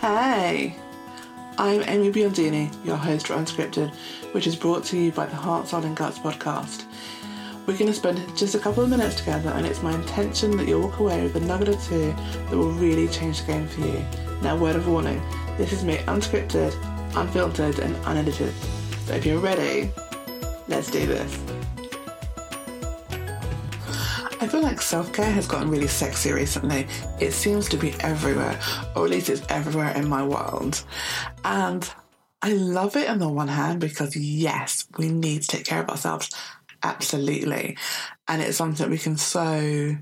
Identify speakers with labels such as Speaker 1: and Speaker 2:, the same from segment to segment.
Speaker 1: Hey, I'm Amy Biondini, your host for Unscripted, which is brought to you by the Heart, Soul and Guts podcast. We're going to spend just a couple of minutes together, and it's my intention that you'll walk away with a nugget or two that will really change the game for you. Now, word of warning this is me unscripted, unfiltered, and unedited. So if you're ready, let's do this. I feel like self care has gotten really sexy recently. It seems to be everywhere, or at least it's everywhere in my world. And I love it on the one hand because, yes, we need to take care of ourselves. Absolutely. And it's something we can so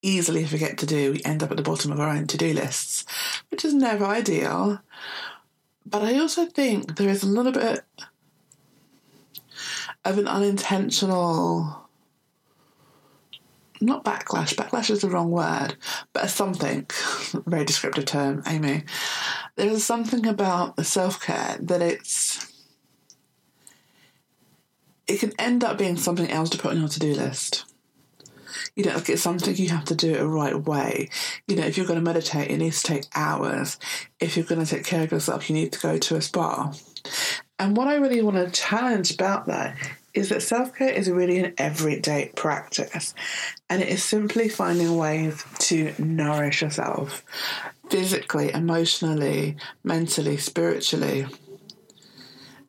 Speaker 1: easily forget to do. We end up at the bottom of our own to do lists, which is never ideal. But I also think there is a little bit of an unintentional not backlash, backlash is the wrong word, but something, very descriptive term, Amy. There's something about self care that it's. It can end up being something else to put on your to do list. You know, like it's something you have to do it the right way. You know, if you're going to meditate, it needs to take hours. If you're going to take care of yourself, you need to go to a spa. And what I really want to challenge about that is that self care is really an everyday practice and it is simply finding ways to nourish yourself physically, emotionally, mentally, spiritually.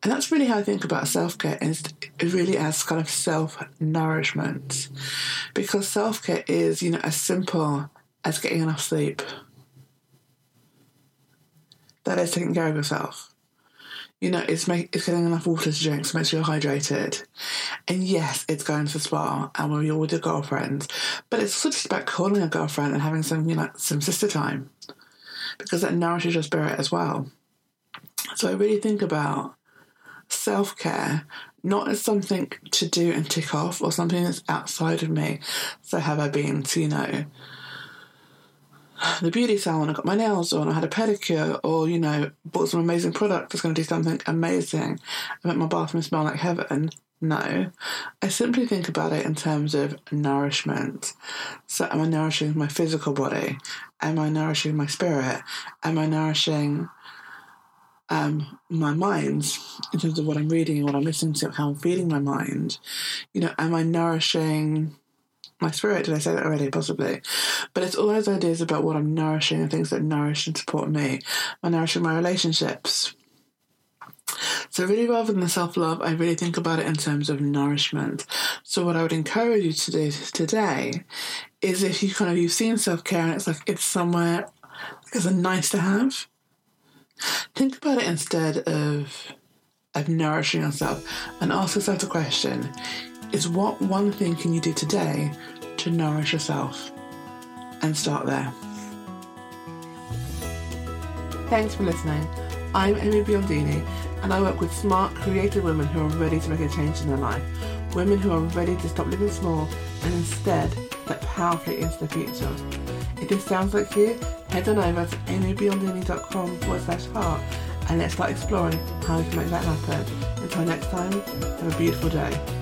Speaker 1: And that's really how I think about self care is really as kind of self nourishment. Because self care is, you know, as simple as getting enough sleep. That is taking care of yourself you know, it's make, it's getting enough water to drink to make sure you're hydrated. And yes, it's going to the spa and when you're with your girlfriends, but it's also just about calling a girlfriend and having some, you know, some sister time because that nourishes your spirit as well. So I really think about self care not as something to do and tick off or something that's outside of me. So have I been to, you know, the beauty salon, I got my nails done, I had a pedicure, or, you know, bought some amazing product that's going to do something amazing I make my bathroom smell like heaven. No, I simply think about it in terms of nourishment. So, am I nourishing my physical body? Am I nourishing my spirit? Am I nourishing um, my mind in terms of what I'm reading, what I'm listening to, how I'm feeling my mind? You know, am I nourishing my spirit. Did I say that already? Possibly. But it's all those ideas about what I'm nourishing and things that nourish and support me. I'm nourishing my relationships. So really rather than the self-love, I really think about it in terms of nourishment. So what I would encourage you to do today is if you kind of you've seen self-care and it's like it's somewhere it's a nice to have. Think about it instead of of nourishing yourself and ask yourself the question is what one thing can you do today to nourish yourself? And start there. Thanks for listening. I'm Amy Biondini, and I work with smart, creative women who are ready to make a change in their life. Women who are ready to stop living small and instead step powerfully into the future. If this sounds like you, head on over to amybiondini.com forward slash heart and let's start exploring how we can make that happen. Until next time, have a beautiful day.